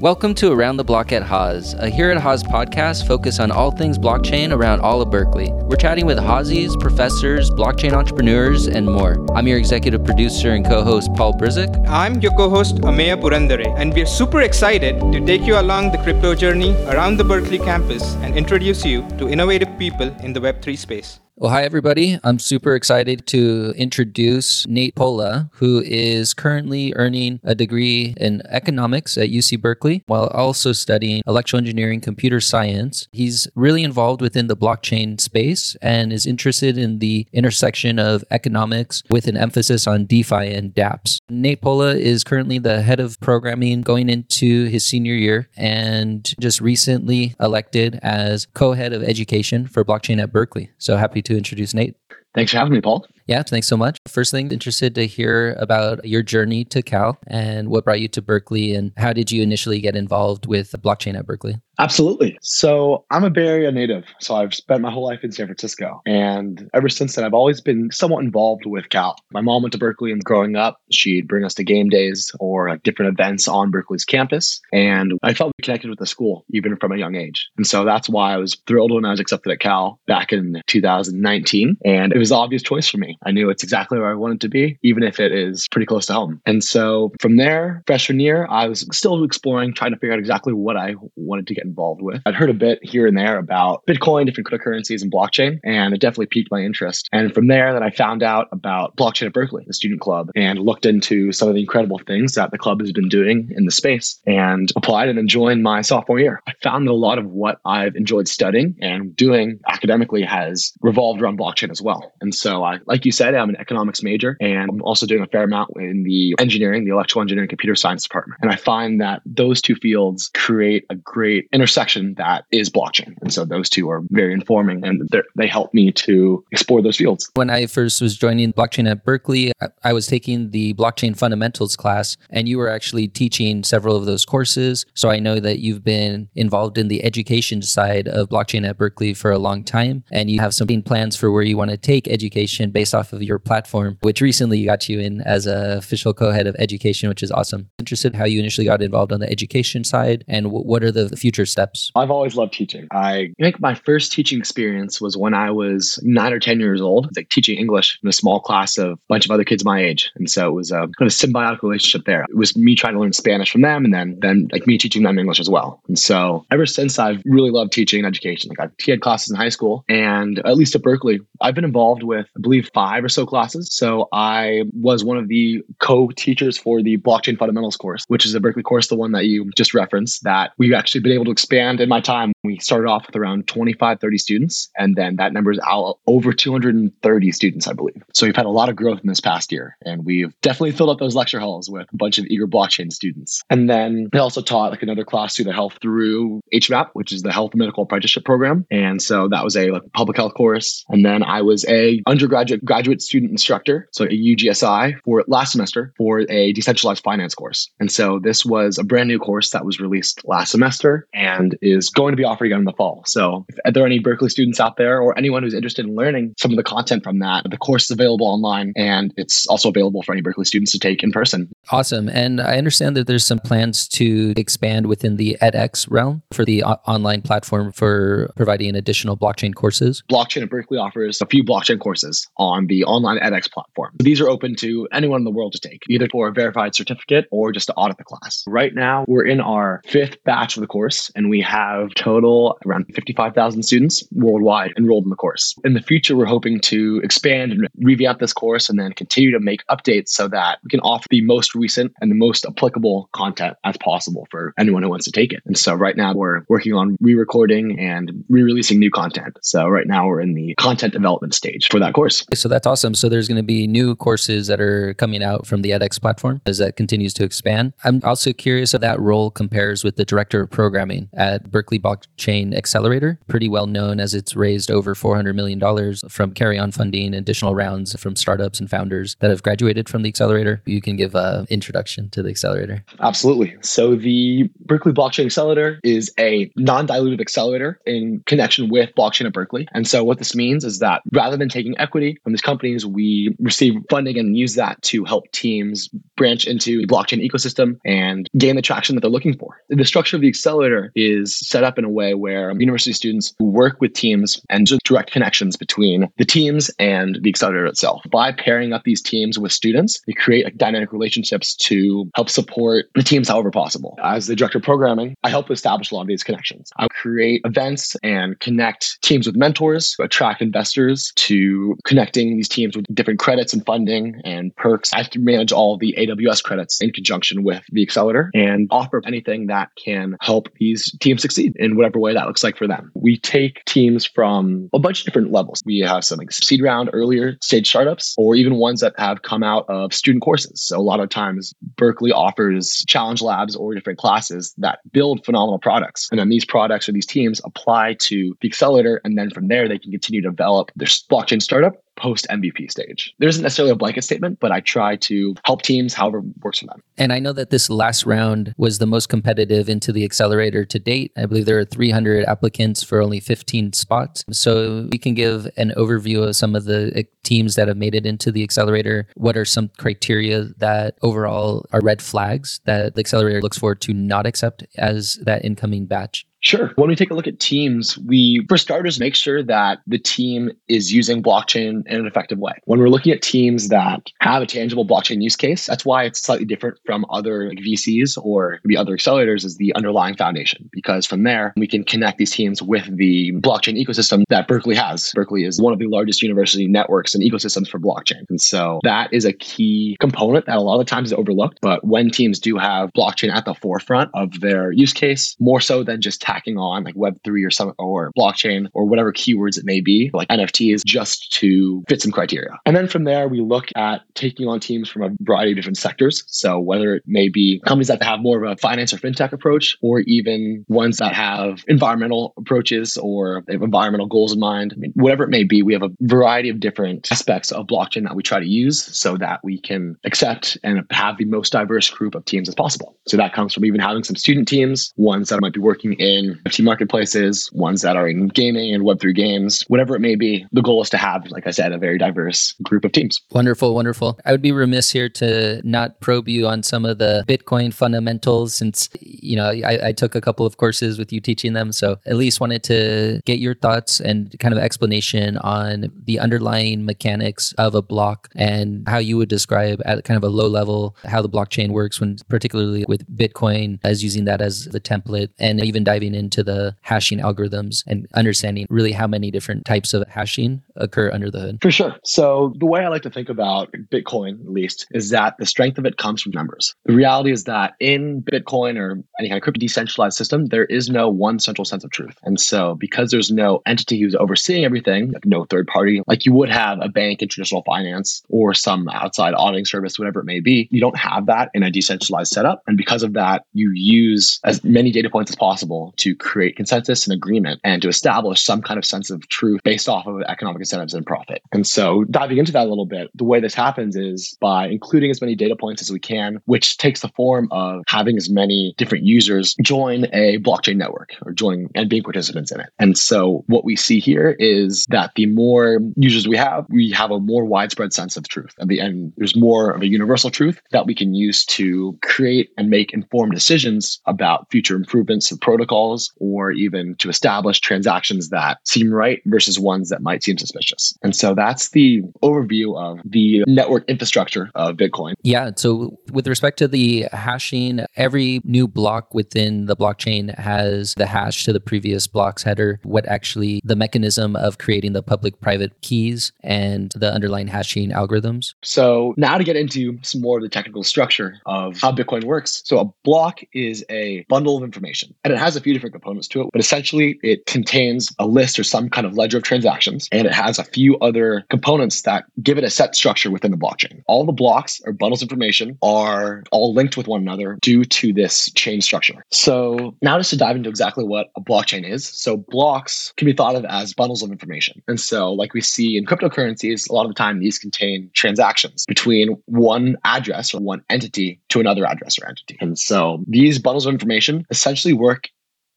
Welcome to Around the Block at Haas, a Here at Haas podcast focused on all things blockchain around all of Berkeley. We're chatting with Haasies, professors, blockchain entrepreneurs, and more. I'm your executive producer and co host, Paul Brizik. I'm your co host, Ameya Purandare, and we're super excited to take you along the crypto journey around the Berkeley campus and introduce you to innovative people in the Web3 space. Well, hi, everybody. I'm super excited to introduce Nate Pola, who is currently earning a degree in economics at UC Berkeley while also studying electrical engineering computer science. He's really involved within the blockchain space and is interested in the intersection of economics with an emphasis on DeFi and dApps. Nate Pola is currently the head of programming going into his senior year and just recently elected as co head of education for blockchain at Berkeley. So happy to introduce Nate. Thanks for having me, Paul. Yeah, thanks so much. First thing, interested to hear about your journey to Cal and what brought you to Berkeley and how did you initially get involved with blockchain at Berkeley? Absolutely. So I'm a Bay Area native. So I've spent my whole life in San Francisco. And ever since then, I've always been somewhat involved with Cal. My mom went to Berkeley and growing up, she'd bring us to game days or like different events on Berkeley's campus. And I felt connected with the school even from a young age. And so that's why I was thrilled when I was accepted at Cal back in 2019. And it was an obvious choice for me. I knew it's exactly where I wanted to be, even if it is pretty close to home. And so from there, freshman year, I was still exploring, trying to figure out exactly what I wanted to get involved with. I'd heard a bit here and there about Bitcoin, different cryptocurrencies, and blockchain, and it definitely piqued my interest. And from there, then I found out about blockchain at Berkeley, the student club, and looked into some of the incredible things that the club has been doing in the space and applied and then joined my sophomore year. I found that a lot of what I've enjoyed studying and doing academically has revolved around blockchain as well. And so I, like you said, I'm an economics major and I'm also doing a fair amount in the engineering, the electrical engineering, computer science department. And I find that those two fields create a great intersection that is blockchain. And so those two are very informing and they help me to explore those fields. When I first was joining blockchain at Berkeley, I was taking the blockchain fundamentals class and you were actually teaching several of those courses. So I know that you've been involved in the education side of blockchain at Berkeley for a long time and you have some plans for where you want to take education based off of your platform, which recently got you in as a official co-head of education, which is awesome. Interested how you initially got involved on the education side and what are the future steps? I've always loved teaching. I think my first teaching experience was when I was nine or 10 years old, like teaching English in a small class of a bunch of other kids my age. And so it was a kind of symbiotic relationship there. It was me trying to learn Spanish from them and then, then like me teaching them English as well. And so ever since I've really loved teaching and education, like I've had classes in high school and at least at Berkeley, I've been involved with, I believe, five or so classes. So I was one of the co-teachers for the blockchain fundamentals course, which is a Berkeley course, the one that you just referenced, that we've actually been able to expand in my time. We started off with around 25, 30 students, and then that number is out over 230 students, I believe. So we've had a lot of growth in this past year, and we've definitely filled up those lecture halls with a bunch of eager blockchain students. And then I also taught like another class through the health through HMAP, which is the Health Medical Apprenticeship Program. And so that was a like, public health course. And then I was a undergraduate graduate student instructor, so a UGSI for last semester for a decentralized finance course. And so this was a brand new course that was released last semester and is going to be offered again in the fall. So if there are any Berkeley students out there or anyone who's interested in learning some of the content from that, the course is available online and it's also available for any Berkeley students to take in person. Awesome. And I understand that there's some plans to expand within the edX realm for the o- online platform for providing additional blockchain courses. Blockchain at Berkeley offers a few blockchain courses on the online edX platform. These are open to anyone in the world to take, either for a verified certificate or just to audit the class. Right now, we're in our fifth batch of the course, and we have total around 55,000 students worldwide enrolled in the course. In the future, we're hoping to expand and revamp this course and then continue to make updates so that we can offer the most recent and the most applicable content as possible for anyone who wants to take it. And so right now, we're working on re recording and re releasing new content. So right now, we're in the content development stage for that course. So that's awesome. So there's going to be new courses that are coming out from the edX platform as that continues to expand. I'm also curious if that role compares with the director of programming At Berkeley Blockchain Accelerator, pretty well known as it's raised over $400 million from carry on funding, additional rounds from startups and founders that have graduated from the accelerator. You can give an introduction to the accelerator. Absolutely. So, the Berkeley Blockchain Accelerator is a non dilutive accelerator in connection with blockchain at Berkeley. And so, what this means is that rather than taking equity from these companies, we receive funding and use that to help teams branch into the blockchain ecosystem and gain the traction that they're looking for. The structure of the accelerator is set up in a way where university students work with teams and just direct connections between the teams and the accelerator itself. By pairing up these teams with students, we create like dynamic relationships to help support the teams however possible. As the director of programming, I help establish a lot of these connections. I create events and connect teams with mentors, attract investors to connecting these teams with different credits and funding and perks. I manage all the AWS credits in conjunction with the accelerator and offer anything that can help these teams succeed in whatever way that looks like for them. We take teams from a bunch of different levels. We have some like seed round, earlier stage startups, or even ones that have come out of student courses. So a lot of times Berkeley offers challenge labs or different classes that build phenomenal products. And then these products or these teams apply to the accelerator. And then from there, they can continue to develop their blockchain startup post MVP stage. There isn't necessarily a blanket statement, but I try to help teams however works for them. And I know that this last round was the most competitive into the accelerator to date. I believe there are 300 applicants for only 15 spots. So we can give an overview of some of the uh, teams that have made it into the accelerator. What are some criteria that overall are red flags that the accelerator looks for to not accept as that incoming batch? Sure. When we take a look at teams, we, for starters, make sure that the team is using blockchain in an effective way. When we're looking at teams that have a tangible blockchain use case, that's why it's slightly different from other like VCs or maybe other accelerators is the underlying foundation. Because from there, we can connect these teams with the blockchain ecosystem that Berkeley has. Berkeley is one of the largest university networks and ecosystems for blockchain. And so that is a key component that a lot of times is overlooked. But when teams do have blockchain at the forefront of their use case, more so than just tacking on like Web3 or some or blockchain or whatever keywords it may be, like NFTs, just to fit some criteria. And then from there, we look at taking on teams from a variety of different sectors. So whether it may be companies that have more of a finance or fintech approach, or even ones that have environmental approaches or they have environmental goals in mind. I mean, whatever it may be, we have a variety of different aspects of blockchain that we try to use so that we can accept and have the most diverse group of teams as possible. So that comes from even having some student teams, ones that might be working in Um, in NFT marketplaces, ones that are in gaming and Web3 games, whatever it may be. The goal is to have, like I said, a very diverse group of teams. Wonderful, wonderful. I would be remiss here to not probe you on some of the Bitcoin fundamentals since, you know, I, I took a couple of courses with you teaching them. So at least wanted to get your thoughts and kind of explanation on the underlying mechanics of a block and how you would describe at kind of a low level how the blockchain works when particularly with Bitcoin as using that as the template and even diving into the hashing algorithms and understanding really how many different types of hashing occur under the hood. For sure. So, the way I like to think about Bitcoin, at least, is that the strength of it comes from numbers. The reality is that in Bitcoin or any kind of crypto decentralized system, there is no one central sense of truth. And so, because there's no entity who's overseeing everything, like no third party, like you would have a bank in traditional finance or some outside auditing service, whatever it may be, you don't have that in a decentralized setup. And because of that, you use as many data points as possible to create consensus and agreement and to establish some kind of sense of truth based off of economic incentives and profit. And so diving into that a little bit, the way this happens is by including as many data points as we can, which takes the form of having as many different users join a blockchain network or join and being participants in it. And so what we see here is that the more users we have, we have a more widespread sense of truth. At the end, there's more of a universal truth that we can use to create and make informed decisions about future improvements of protocols or even to establish transactions that seem right versus ones that might seem suspicious. And so that's the overview of the network infrastructure of Bitcoin. Yeah. So, with respect to the hashing, every new block within the blockchain has the hash to the previous block's header, what actually the mechanism of creating the public private keys and the underlying hashing algorithms. So, now to get into some more of the technical structure of how Bitcoin works. So, a block is a bundle of information and it has a few different components to it, but essentially it contains a list or some kind of ledger of transactions, and it has a few other components that give it a set structure within the blockchain. All the blocks or bundles of information are all linked with one another due to this chain structure. So now just to dive into exactly what a blockchain is. So blocks can be thought of as bundles of information. And so like we see in cryptocurrencies, a lot of the time these contain transactions between one address or one entity to another address or entity. And so these bundles of information essentially work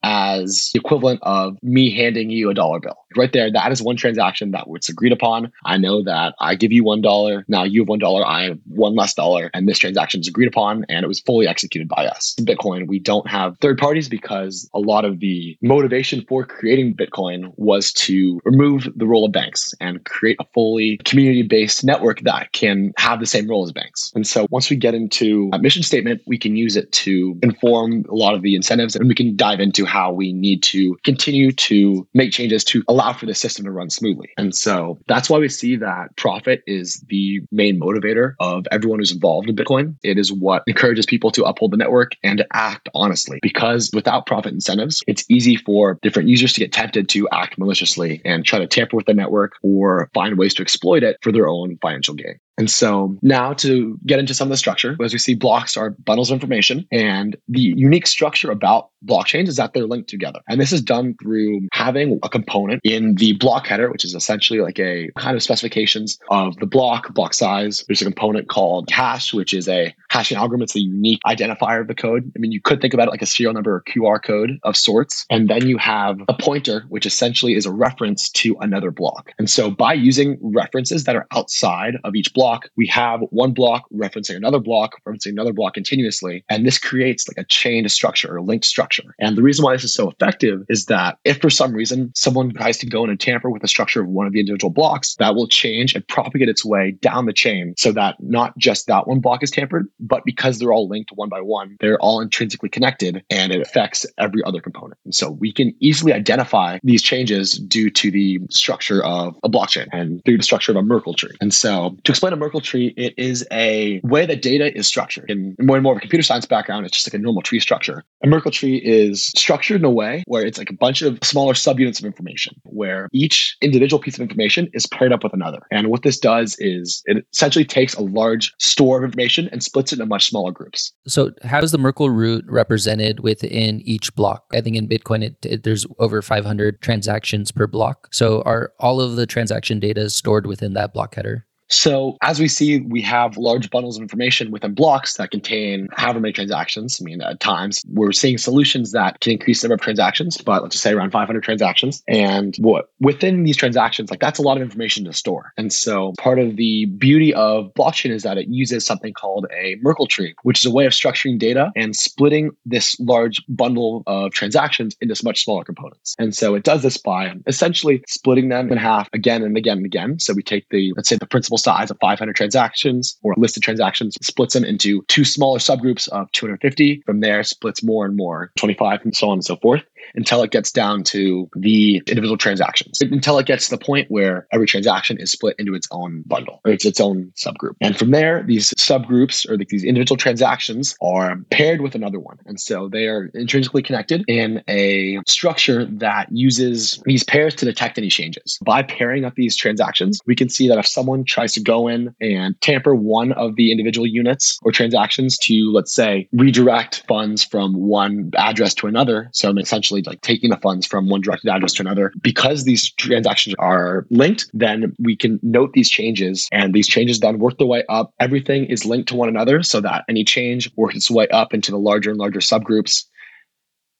as the equivalent of me handing you a dollar bill. Right there, that is one transaction that was agreed upon. I know that I give you one dollar. Now you have one dollar. I have one less dollar, and this transaction is agreed upon, and it was fully executed by us. In Bitcoin, we don't have third parties because a lot of the motivation for creating Bitcoin was to remove the role of banks and create a fully community-based network that can have the same role as banks. And so once we get into a mission statement, we can use it to inform a lot of the incentives, and we can dive into how we need to continue to make changes to allow for the system to run smoothly. And so that's why we see that profit is the main motivator of everyone who's involved in Bitcoin. It is what encourages people to uphold the network and to act honestly because without profit incentives, it's easy for different users to get tempted to act maliciously and try to tamper with the network or find ways to exploit it for their own financial gain. And so now to get into some of the structure, as we see blocks are bundles of information and the unique structure about blockchains is that they're linked together. And this is done through having a component in the block header, which is essentially like a kind of specifications of the block, block size. There's a component called hash, which is a hashing algorithm. It's a unique identifier of the code. I mean, you could think about it like a serial number or QR code of sorts. And then you have a pointer, which essentially is a reference to another block. And so by using references that are outside of each block, block, we have one block referencing another block, referencing another block continuously. And this creates like a chained structure or linked structure. And the reason why this is so effective is that if for some reason someone tries to go in and tamper with the structure of one of the individual blocks, that will change and propagate its way down the chain so that not just that one block is tampered, but because they're all linked one by one, they're all intrinsically connected and it affects every other component. And so we can easily identify these changes due to the structure of a blockchain and through the structure of a Merkle tree. And so to explain a Merkle tree, it is a way that data is structured. In more and more of a computer science background, it's just like a normal tree structure. A Merkle tree is structured in a way where it's like a bunch of smaller subunits of information, where each individual piece of information is paired up with another. And what this does is it essentially takes a large store of information and splits it into much smaller groups. So, how is the Merkle root represented within each block? I think in Bitcoin, it, it, there's over 500 transactions per block. So, are all of the transaction data stored within that block header? So as we see, we have large bundles of information within blocks that contain however many transactions. I mean, at times we're seeing solutions that can increase the number of transactions, but let's just say around 500 transactions. And what within these transactions, like that's a lot of information to store. And so part of the beauty of blockchain is that it uses something called a Merkle tree, which is a way of structuring data and splitting this large bundle of transactions into much smaller components. And so it does this by essentially splitting them in half again and again and again. So we take the, let's say the principal size of 500 transactions or listed transactions, splits them into two smaller subgroups of 250. From there, splits more and more, 25 and so on and so forth until it gets down to the individual transactions, until it gets to the point where every transaction is split into its own bundle or it's its own subgroup. And from there, these subgroups or these individual transactions are paired with another one. And so they are intrinsically connected in a structure that uses these pairs to detect any changes. By pairing up these transactions, we can see that if someone tries to go in and tamper one of the individual units or transactions to, let's say, redirect funds from one address to another, so essentially like taking the funds from one directed address to another. Because these transactions are linked, then we can note these changes and these changes then work their way up. Everything is linked to one another so that any change works its way up into the larger and larger subgroups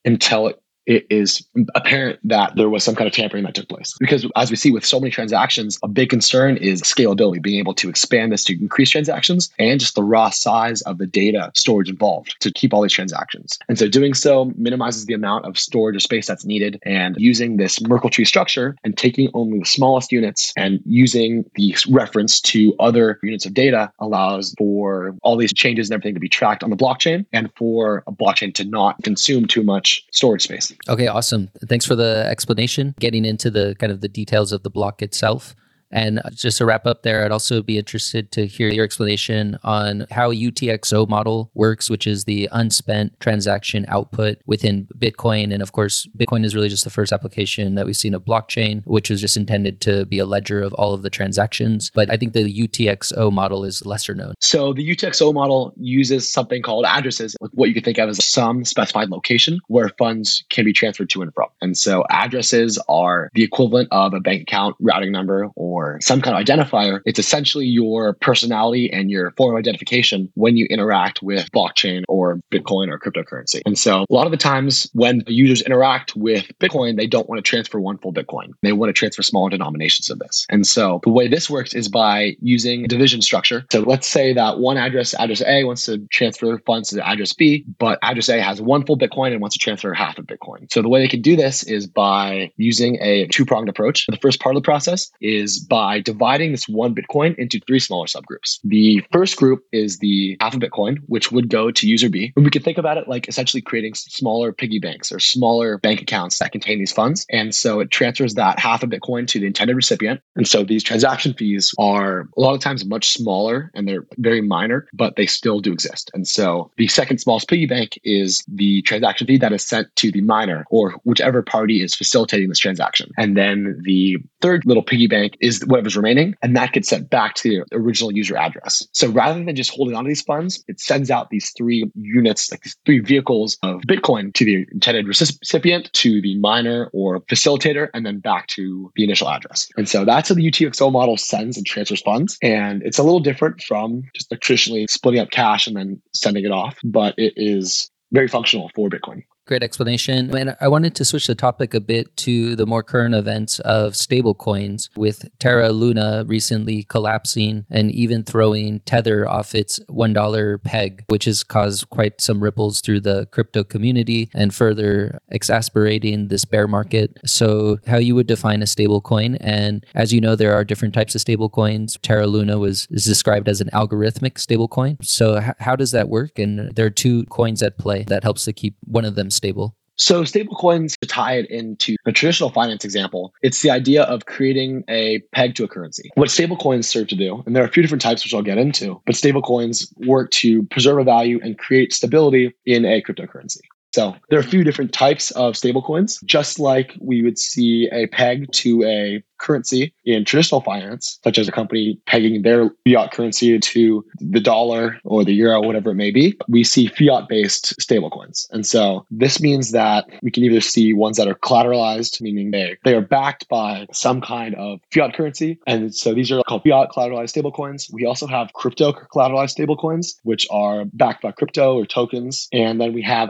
until it it is apparent that there was some kind of tampering that took place. Because as we see with so many transactions, a big concern is scalability, being able to expand this to increase transactions and just the raw size of the data storage involved to keep all these transactions. And so doing so minimizes the amount of storage or space that's needed. And using this Merkle tree structure and taking only the smallest units and using the reference to other units of data allows for all these changes and everything to be tracked on the blockchain and for a blockchain to not consume too much storage space. Okay, awesome. Thanks for the explanation. Getting into the kind of the details of the block itself. And just to wrap up there, I'd also be interested to hear your explanation on how UTXO model works, which is the unspent transaction output within Bitcoin. And of course, Bitcoin is really just the first application that we've seen of blockchain, which was just intended to be a ledger of all of the transactions. But I think the UTXO model is lesser known. So the UTXO model uses something called addresses, what you could think of as some specified location where funds can be transferred to and from. And so addresses are the equivalent of a bank account routing number or some kind of identifier. It's essentially your personality and your form of identification when you interact with blockchain or Bitcoin or cryptocurrency. And so a lot of the times when users interact with Bitcoin, they don't want to transfer one full Bitcoin. They want to transfer smaller denominations of this. And so the way this works is by using division structure. So let's say that one address, address A, wants to transfer funds to address B, but address A has one full Bitcoin and wants to transfer half of Bitcoin. So the way they can do this is by using a two pronged approach. The first part of the process is by dividing this one Bitcoin into three smaller subgroups. The first group is the half a Bitcoin, which would go to user B. And we can think about it like essentially creating smaller piggy banks or smaller bank accounts that contain these funds. And so it transfers that half a Bitcoin to the intended recipient. And so these transaction fees are a lot of times much smaller and they're very minor, but they still do exist. And so the second smallest piggy bank is the transaction fee that is sent to the miner or whichever party is facilitating this transaction. And then the third little piggy bank is whatever's remaining, and that gets sent back to the original user address. So rather than just holding on to these funds, it sends out these three units, like these three vehicles of Bitcoin to the intended recipient, to the miner or facilitator, and then back to the initial address. And so that's how the UTXO model sends and transfers funds. And it's a little different from just traditionally splitting up cash and then sending it off, but it is very functional for Bitcoin. Great explanation. And I wanted to switch the topic a bit to the more current events of stablecoins, with Terra Luna recently collapsing and even throwing Tether off its $1 peg, which has caused quite some ripples through the crypto community and further exasperating this bear market. So, how you would define a stablecoin? And as you know, there are different types of stablecoins. Terra Luna was is described as an algorithmic stablecoin. So, h- how does that work? And there are two coins at play that helps to keep one of them stable. So stablecoins to tie it into a traditional finance example, it's the idea of creating a peg to a currency. What stablecoins serve to do, and there are a few different types which I'll get into, but stablecoins work to preserve a value and create stability in a cryptocurrency. So there are a few different types of stablecoins, just like we would see a peg to a currency in traditional finance, such as a company pegging their fiat currency to the dollar or the euro, whatever it may be, we see fiat based stablecoins. And so this means that we can either see ones that are collateralized, meaning they, they are backed by some kind of fiat currency. And so these are called fiat collateralized stablecoins. We also have crypto collateralized stablecoins, which are backed by crypto or tokens. And then we have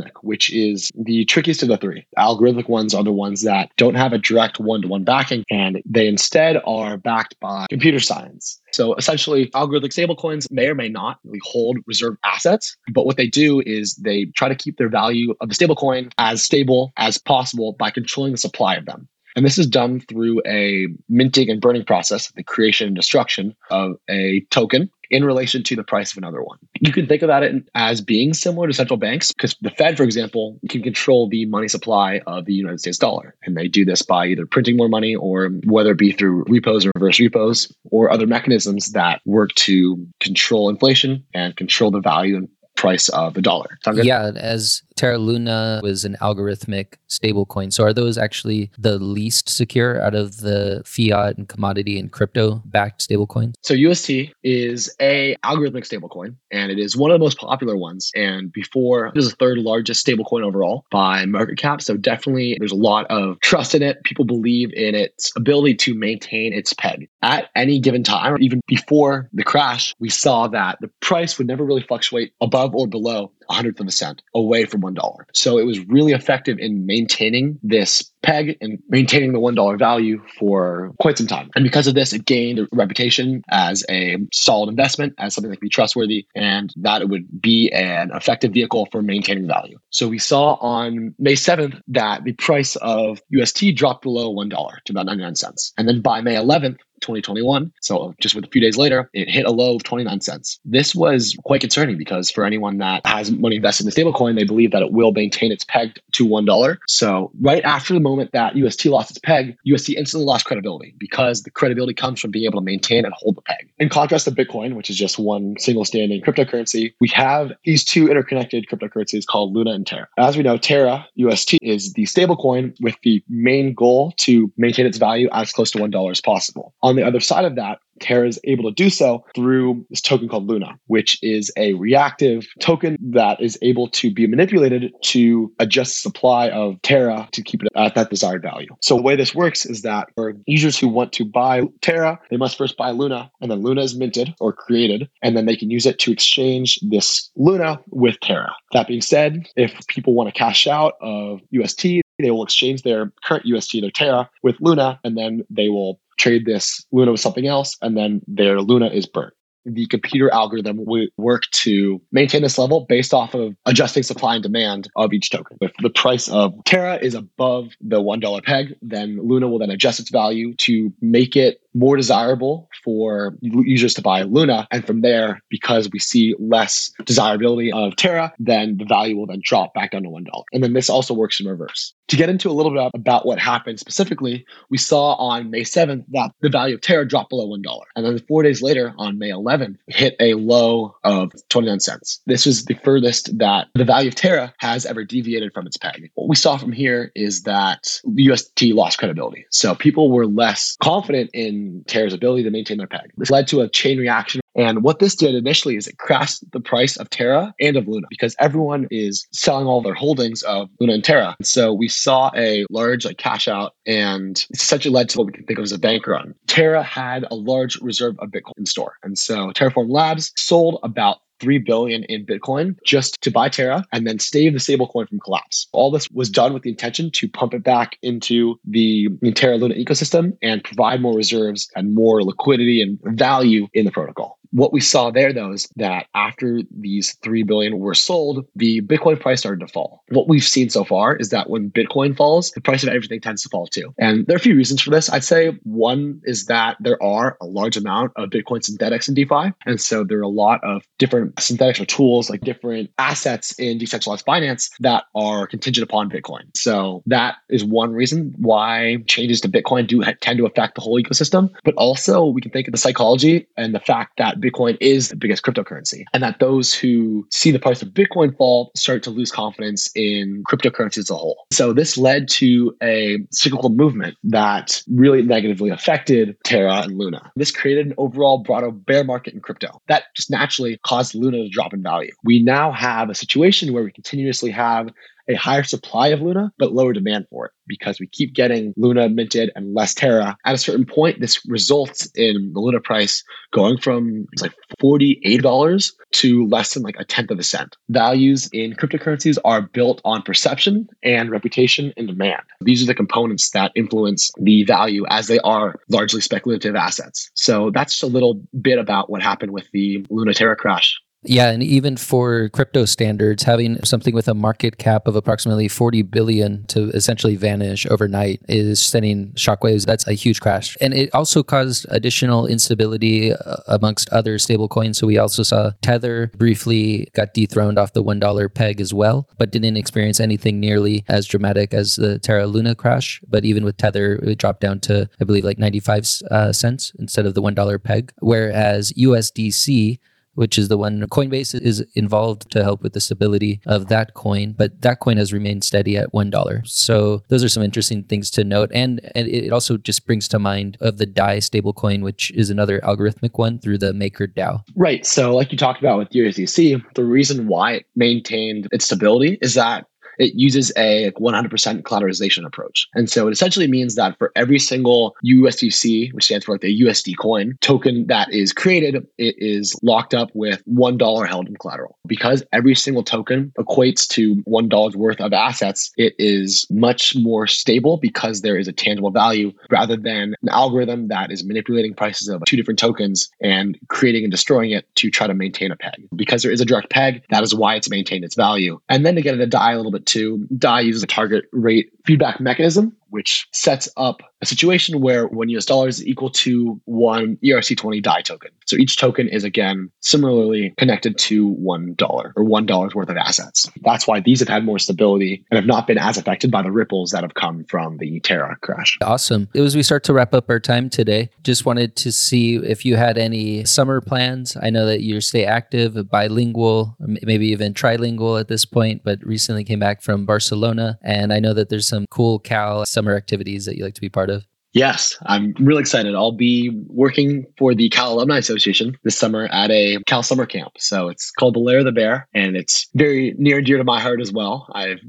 algorithmic, which is the trickiest of the three. Algorithmic ones are the ones that don't have a direct one to one backing and they instead are backed by computer science. So essentially, algorithmic stablecoins may or may not really hold reserve assets, but what they do is they try to keep their value of the stablecoin as stable as possible by controlling the supply of them. And this is done through a minting and burning process, the creation and destruction of a token in relation to the price of another one. You can think about it as being similar to central banks because the Fed, for example, can control the money supply of the United States dollar. And they do this by either printing more money or whether it be through repos or reverse repos or other mechanisms that work to control inflation and control the value and price of the dollar. Yeah, as Terra Luna was an algorithmic stablecoin. So are those actually the least secure out of the fiat and commodity and crypto backed stablecoins? So UST is a algorithmic stablecoin and it is one of the most popular ones. And before it is the third largest stablecoin overall by market cap. So definitely there's a lot of trust in it. People believe in its ability to maintain its peg. At any given time, even before the crash, we saw that the price would never really fluctuate above or below hundredth of a cent away from $1. So it was really effective in maintaining this peg and maintaining the $1 value for quite some time. And because of this, it gained a reputation as a solid investment, as something that could be trustworthy, and that it would be an effective vehicle for maintaining value. So we saw on May 7th that the price of UST dropped below $1 to about 99 cents. And then by May 11th, 2021. So just with a few days later, it hit a low of 29 cents. This was quite concerning because for anyone that has money invested in the stablecoin, they believe that it will maintain its peg to $1. So right after the moment that UST lost its peg, UST instantly lost credibility because the credibility comes from being able to maintain and hold the peg. In contrast to Bitcoin, which is just one single standing cryptocurrency, we have these two interconnected cryptocurrencies called Luna and Terra. As we know, Terra UST is the stablecoin with the main goal to maintain its value as close to $1 as possible. On the other side of that, Terra is able to do so through this token called Luna, which is a reactive token that is able to be manipulated to adjust supply of Terra to keep it at that desired value. So the way this works is that for users who want to buy Terra, they must first buy Luna, and then Luna is minted or created, and then they can use it to exchange this Luna with Terra. That being said, if people want to cash out of UST, they will exchange their current UST, their Terra, with Luna, and then they will trade this Luna with something else, and then their Luna is burnt. The computer algorithm will work to maintain this level based off of adjusting supply and demand of each token. If the price of Terra is above the $1 peg, then Luna will then adjust its value to make it more desirable for users to buy Luna. And from there, because we see less desirability of Terra, then the value will then drop back down to $1. And then this also works in reverse. To get into a little bit about what happened specifically, we saw on May 7th that the value of Terra dropped below $1. And then four days later, on May 11th, hit a low of 29 cents. This was the furthest that the value of Terra has ever deviated from its peg. What we saw from here is that UST lost credibility. So people were less confident in Terra's ability to maintain their peg. This led to a chain reaction. And what this did initially is it crashed the price of Terra and of Luna because everyone is selling all their holdings of Luna and Terra. And so we saw a large like cash out and it essentially led to what we can think of as a bank run. Terra had a large reserve of Bitcoin in store. And so Terraform Labs sold about 3 billion in Bitcoin just to buy Terra and then stave the stablecoin from collapse. All this was done with the intention to pump it back into the Terra Luna ecosystem and provide more reserves and more liquidity and value in the protocol. What we saw there, though, is that after these 3 billion were sold, the Bitcoin price started to fall. What we've seen so far is that when Bitcoin falls, the price of everything tends to fall too. And there are a few reasons for this. I'd say one is that there are a large amount of Bitcoin synthetics in DeFi. And so there are a lot of different synthetics or tools, like different assets in decentralized finance that are contingent upon Bitcoin. So that is one reason why changes to Bitcoin do tend to affect the whole ecosystem. But also, we can think of the psychology and the fact that Bitcoin is the biggest cryptocurrency, and that those who see the price of Bitcoin fall start to lose confidence in cryptocurrency as a whole. So this led to a cyclical movement that really negatively affected Terra and Luna. This created an overall broader bear market in crypto that just naturally caused Luna to drop in value. We now have a situation where we continuously have a higher supply of Luna, but lower demand for it because we keep getting Luna minted and less Terra. At a certain point, this results in the Luna price going from like $48 to less than like a tenth of a cent. Values in cryptocurrencies are built on perception and reputation and demand. These are the components that influence the value as they are largely speculative assets. So that's just a little bit about what happened with the Luna Terra crash. Yeah, and even for crypto standards, having something with a market cap of approximately 40 billion to essentially vanish overnight is sending shockwaves. That's a huge crash. And it also caused additional instability uh, amongst other stablecoins. So we also saw Tether briefly got dethroned off the $1 peg as well, but didn't experience anything nearly as dramatic as the Terra Luna crash. But even with Tether, it dropped down to, I believe, like 95 uh, cents instead of the $1 peg. Whereas USDC, which is the one Coinbase is involved to help with the stability of that coin, but that coin has remained steady at $1. So those are some interesting things to note. And, and it also just brings to mind of the DAI stablecoin, which is another algorithmic one through the Maker DAO. Right. So like you talked about with USDC, the reason why it maintained its stability is that it uses a 100% collateralization approach. And so it essentially means that for every single USDC, which stands for like the USD coin token that is created, it is locked up with $1 held in collateral. Because every single token equates to $1 worth of assets, it is much more stable because there is a tangible value rather than an algorithm that is manipulating prices of two different tokens and creating and destroying it to try to maintain a peg. Because there is a direct peg, that is why it's maintained its value. And then to get into DAI a little bit to DAI uses a target rate feedback mechanism which sets up a situation where one US dollar is equal to one ERC20 DAI token. So each token is again similarly connected to one dollar or one dollar's worth of assets. That's why these have had more stability and have not been as affected by the ripples that have come from the Terra crash. Awesome. As we start to wrap up our time today, just wanted to see if you had any summer plans. I know that you stay active, bilingual, maybe even trilingual at this point, but recently came back from Barcelona. And I know that there's some cool Cal summer activities that you like to be part of. Yes, I'm really excited. I'll be working for the Cal Alumni Association this summer at a Cal summer camp. So it's called the Lair of the Bear, and it's very near and dear to my heart as well. I've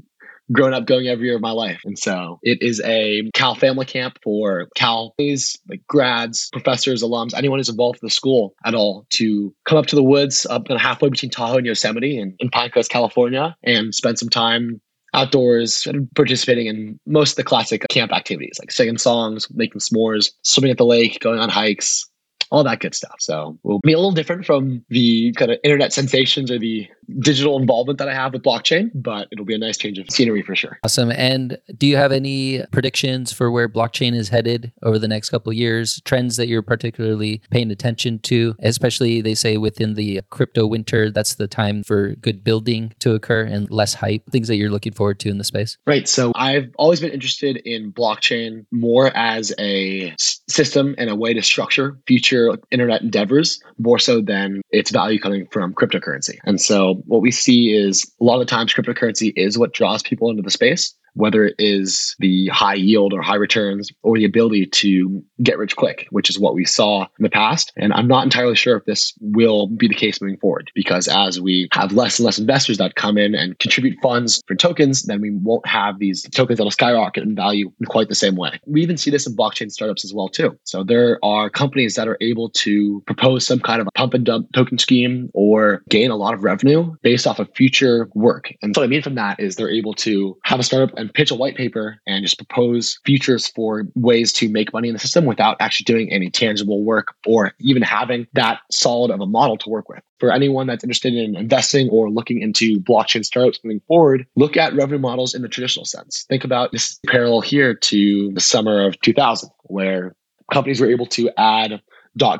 grown up going every year of my life. And so it is a Cal family camp for Cal like grads, professors, alums, anyone who's involved with the school at all to come up to the woods up halfway between Tahoe and Yosemite and in Pinecrest, California, and spend some time outdoors and participating in most of the classic camp activities like singing songs, making s'mores, swimming at the lake, going on hikes, all that good stuff. So we'll be a little different from the kind of internet sensations or the digital involvement that I have with blockchain, but it'll be a nice change of scenery for sure. Awesome. And do you have any predictions for where blockchain is headed over the next couple years? Trends that you're particularly paying attention to, especially they say within the crypto winter, that's the time for good building to occur and less hype. Things that you're looking forward to in the space. Right. So I've always been interested in blockchain more as a system and a way to structure future internet endeavors more so than its value coming from cryptocurrency. And so what we see is a lot of times cryptocurrency is what draws people into the space whether it is the high yield or high returns or the ability to get rich quick, which is what we saw in the past. And I'm not entirely sure if this will be the case moving forward because as we have less and less investors that come in and contribute funds for tokens, then we won't have these tokens that'll skyrocket in value in quite the same way. We even see this in blockchain startups as well too. So there are companies that are able to propose some kind of a pump and dump token scheme or gain a lot of revenue based off of future work. And what I mean from that is they're able to have a startup and pitch a white paper and just propose features for ways to make money in the system without actually doing any tangible work or even having that solid of a model to work with. For anyone that's interested in investing or looking into blockchain startups moving forward, look at revenue models in the traditional sense. Think about this parallel here to the summer of 2000, where companies were able to add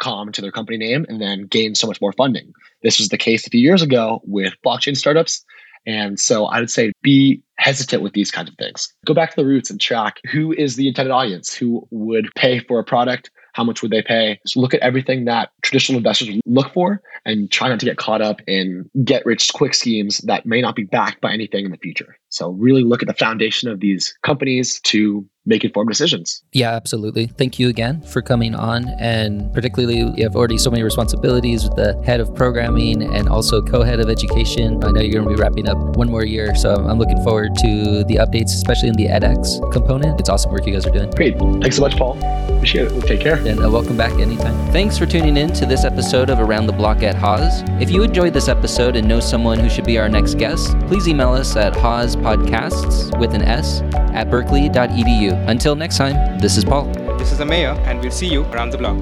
.com to their company name and then gain so much more funding. This was the case a few years ago with blockchain startups. And so I would say be hesitant with these kinds of things. Go back to the roots and track who is the intended audience, who would pay for a product, how much would they pay? So look at everything that traditional investors look for and try not to get caught up in get rich quick schemes that may not be backed by anything in the future. So really look at the foundation of these companies to make informed decisions. Yeah, absolutely. Thank you again for coming on. And particularly, you have already so many responsibilities with the head of programming and also co head of education. I know you're going to be wrapping up one more year. So I'm looking forward to the updates, especially in the edX component. It's awesome work you guys are doing. Great. Thanks so much, Paul. Appreciate it. We'll take care. And uh, welcome back anytime. Thanks for tuning in to this episode of Around the Block at Haas. If you enjoyed this episode and know someone who should be our next guest, please email us at haaspodcasts with an S at berkeley.edu. Until next time, this is Paul. This is Ameya, and we'll see you around the block.